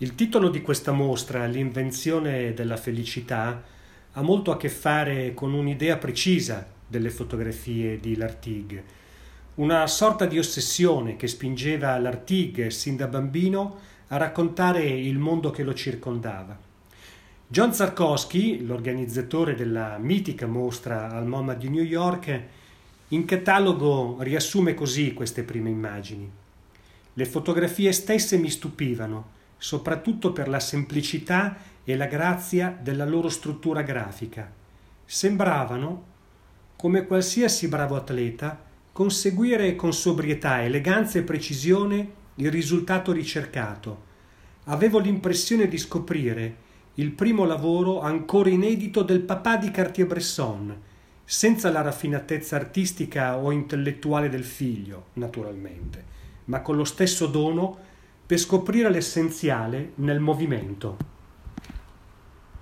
Il titolo di questa mostra, L'invenzione della felicità, ha molto a che fare con un'idea precisa delle fotografie di Lartigue, una sorta di ossessione che spingeva Lartigue sin da bambino a raccontare il mondo che lo circondava. John Zarkowski, l'organizzatore della mitica mostra al MoMA di New York, in catalogo riassume così queste prime immagini. Le fotografie stesse mi stupivano soprattutto per la semplicità e la grazia della loro struttura grafica. Sembravano, come qualsiasi bravo atleta, conseguire con sobrietà, eleganza e precisione il risultato ricercato. Avevo l'impressione di scoprire il primo lavoro ancora inedito del papà di Cartier-Bresson, senza la raffinatezza artistica o intellettuale del figlio, naturalmente, ma con lo stesso dono per scoprire l'essenziale nel movimento.